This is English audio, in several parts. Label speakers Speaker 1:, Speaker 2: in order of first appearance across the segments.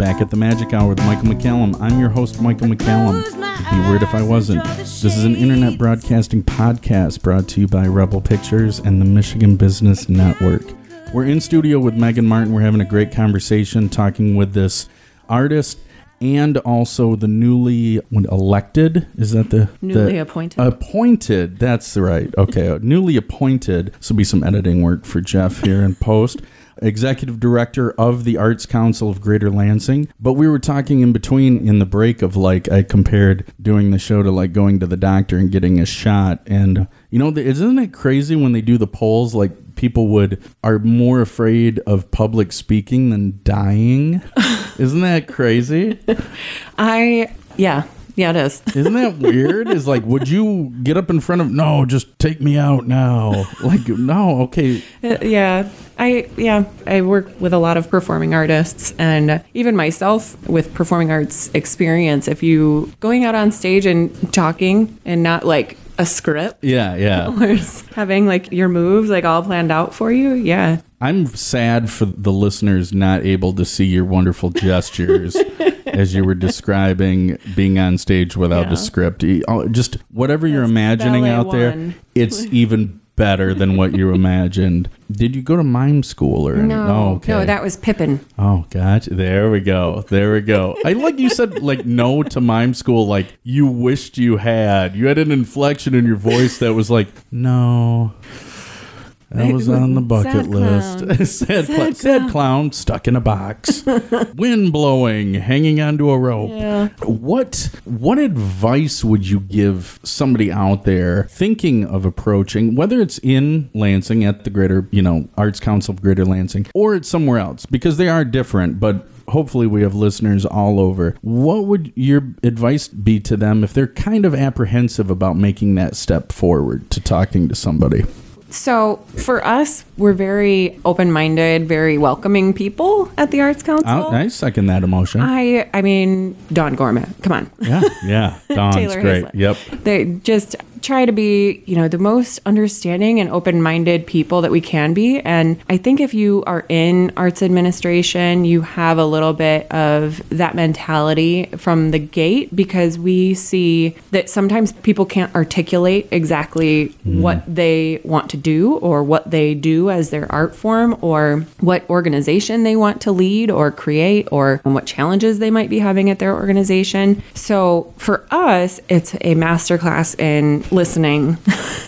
Speaker 1: back at the Magic Hour with Michael McCallum. I'm your host, Michael McCallum. Be weird if I wasn't. This is an internet broadcasting podcast brought to you by Rebel Pictures and the Michigan Business Network. We're in studio with Meghan Martin. We're having a great conversation talking with this artist and also the newly elected. Is that the
Speaker 2: Newly
Speaker 1: the-
Speaker 2: appointed.
Speaker 1: Appointed. That's right. Okay, uh, newly appointed. This will be some editing work for Jeff here in post. Executive Director of the Arts Council of Greater Lansing. But we were talking in between in the break of like I compared doing the show to like going to the doctor and getting a shot. And you know, isn't it crazy when they do the polls? Like people would are more afraid of public speaking than dying. isn't that crazy?
Speaker 2: I yeah yeah it is.
Speaker 1: Isn't that weird? Is like, would you get up in front of? No, just take me out now. Like, no, okay.
Speaker 2: Uh, yeah I yeah I work with a lot of performing artists and even myself with performing arts experience. If you going out on stage and talking and not like a script
Speaker 1: Yeah, yeah.
Speaker 2: or having like your moves like all planned out for you, yeah.
Speaker 1: I'm sad for the listeners not able to see your wonderful gestures as you were describing being on stage without
Speaker 2: Yeah.
Speaker 1: a script. Just whatever you're imagining out there, it's even better than what you imagined. Did you go to mime school or?
Speaker 2: No,
Speaker 1: Oh, okay.
Speaker 2: no, that was Pippin.
Speaker 1: Oh, gotcha. There we go. There we go. I like you said like no to mime school like you wished you had. You had an inflection in your voice that was like, no. That was on the bucket
Speaker 2: Sad
Speaker 1: list.
Speaker 2: clown.
Speaker 1: sad, cl- sad clown stuck in a box. Wind blowing, hanging onto a rope.
Speaker 2: Yeah.
Speaker 1: What what advice would you give somebody out there thinking of approaching, whether it's in Lansing at the Greater, you know, Arts Council of Greater Lansing, or it's somewhere else, because they are different, but hopefully we have listeners all over. What would your advice be to them if they're kind of apprehensive about making that step forward to talking to somebody?
Speaker 2: So for us, we're very open-minded, very welcoming people at the Arts oh, Council.
Speaker 1: I, I second that emotion.
Speaker 2: I I mean Don Gorman. Come on.
Speaker 1: yeah, yeah.
Speaker 2: Taylor
Speaker 1: great.
Speaker 2: Hazlett.
Speaker 1: Yep.
Speaker 2: They just try to be, you know, the most understanding and open-minded people that we can be. And I think if you are in arts administration, you have a little bit of that mentality from the gate because we see that sometimes people can't articulate exactly mm-hmm. what they want to do or what they do as their art form or what organization they want to lead or create or what challenges they might be having at their organization. So for us, it's a masterclass in listening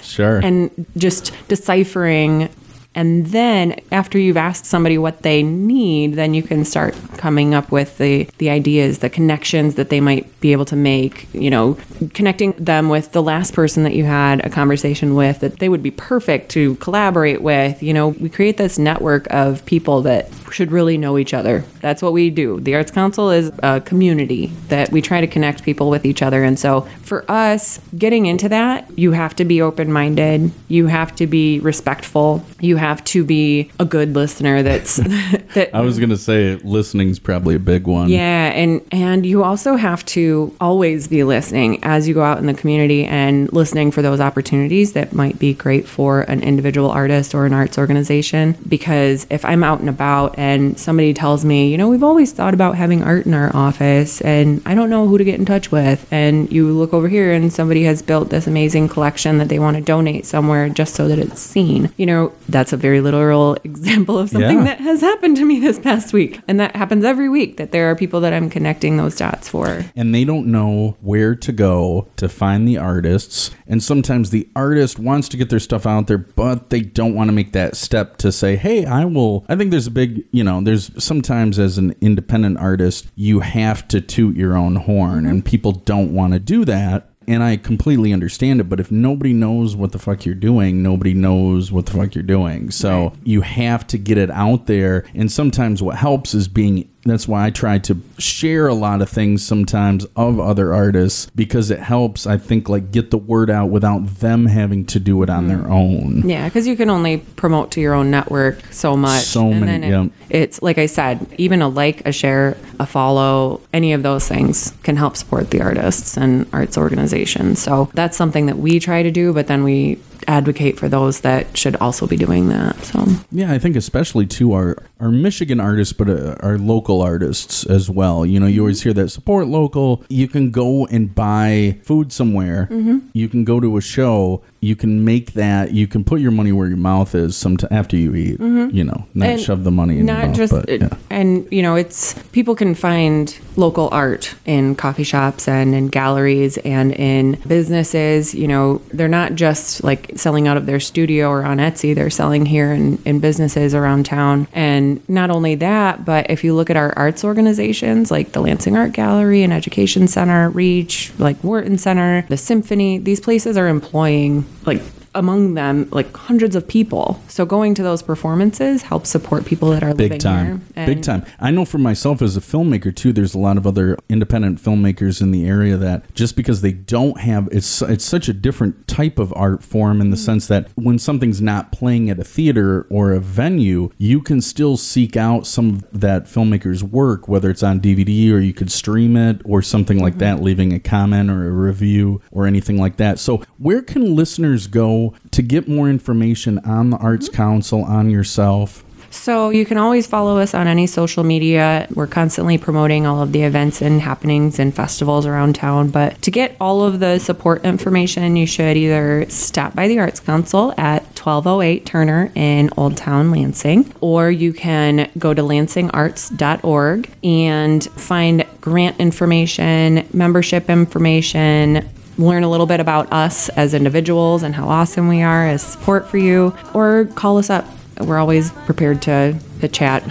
Speaker 1: Sure.
Speaker 2: and just deciphering. And then after you've asked somebody what they need, then you can start coming up with the, the ideas, the connections that they might be able to make, you know, connecting them with the last person that you had a conversation with that they would be perfect to collaborate with. You know, we create this network of people that should really know each other. That's what we do. The Arts Council is a community that we try to connect people with each other. And so for us, getting into that, you have to be open minded, you have to be respectful, you have to be a good listener that's that
Speaker 1: I was gonna say listening's probably a big one.
Speaker 2: yeah, and and you also have to always be listening as you go out in the community and listening for those opportunities that might be great for an individual artist or an arts organization because if I'm out and about and somebody tells me, you know, we've always thought about having art in our office and I don't know who to get in touch with and you look over here and somebody has built this amazing collection that they want to donate somewhere just so that it's seen. You know, that's a very literal example of something
Speaker 1: Yeah.
Speaker 2: that has happened to me this past week. And that happens every week that there are people that I'm connecting those dots for.
Speaker 1: and they don't know where to go to find the artists. And sometimes the artist wants to get their stuff out there, but they don't want to make that step to say, hey, I will. I think there's a big, you know, there's sometimes as an independent artist, you have to toot your own horn, and people don't want to do that. And I completely understand it, but if nobody knows what the fuck you're doing, nobody knows what the fuck you're doing. So you have to get it out there. And sometimes what helps is being that's why I try to share a lot of things sometimes of other artists because it helps, I think, like get the word out without them having to do it on their mm. own.
Speaker 2: Yeah, because you can only promote to your own network so much.
Speaker 1: So
Speaker 2: and
Speaker 1: many,
Speaker 2: it-
Speaker 1: yeah.
Speaker 2: It's like I said, even a like, a share, a follow, any of those things can help support the artists and arts organizations. So that's something that we try to do, but then we advocate for those that should also be doing that. So
Speaker 1: Yeah, I think especially to our our Michigan artists, but uh, our local artists as well. You know, you always hear that support local. You can go and buy food somewhere.
Speaker 2: Mm-hmm.
Speaker 1: You can go to a show. You can make that. You can put your money where your mouth is. Some after you eat. You know, not
Speaker 2: Mm-hmm. And
Speaker 1: shove the money in your
Speaker 2: not
Speaker 1: mouth.
Speaker 2: just
Speaker 1: but, yeah.
Speaker 2: and you know it's people can find local art in coffee shops and in galleries and in businesses. You know they're not just like selling out of their studio or on etsy. They're selling here in, in businesses around town. And not only that but if you look at our arts organizations like the lansing art gallery and education center reach like wharton center the symphony these places are employing like among them like hundreds of people. So going to those performances helps support people that are living
Speaker 1: big time big time i know for myself as a filmmaker too there's a lot of other independent filmmakers in the area that just because they don't have it's it's such a different type of art form in the
Speaker 2: Mm.
Speaker 1: sense that when something's not playing at a theater or a venue you can still seek out some of that filmmaker's work whether it's on dvd or you could stream it or something like
Speaker 2: Mm-hmm.
Speaker 1: that leaving a comment or a review or anything like that so where can listeners go to get more information on the arts
Speaker 2: Mm-hmm.
Speaker 1: council on yourself
Speaker 2: So you can always follow us on any social media. We're constantly promoting all of the events and happenings and festivals around town. But to get all of the support information, you should either stop by the Arts Council at 1208 Turner in Old Town Lansing, or you can go to lansingarts.org and find grant information, membership information, learn a little bit about us as individuals and how awesome we are as support for you, or call us up. We're always prepared to, to chat.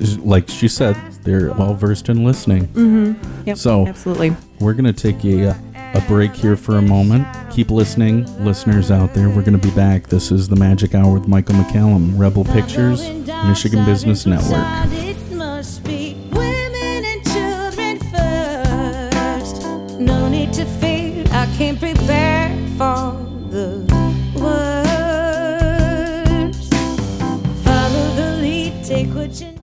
Speaker 1: like she said, they're well versed in listening. Mm-hmm.
Speaker 2: yep,
Speaker 1: So-
Speaker 2: absolutely.
Speaker 1: We're going to take a, a break here for a moment. Keep listening, listeners out there. We're going to be back. This is the Magic Hour with Michael McCallum, Rebel Pictures, Michigan Business Network.
Speaker 3: It must be.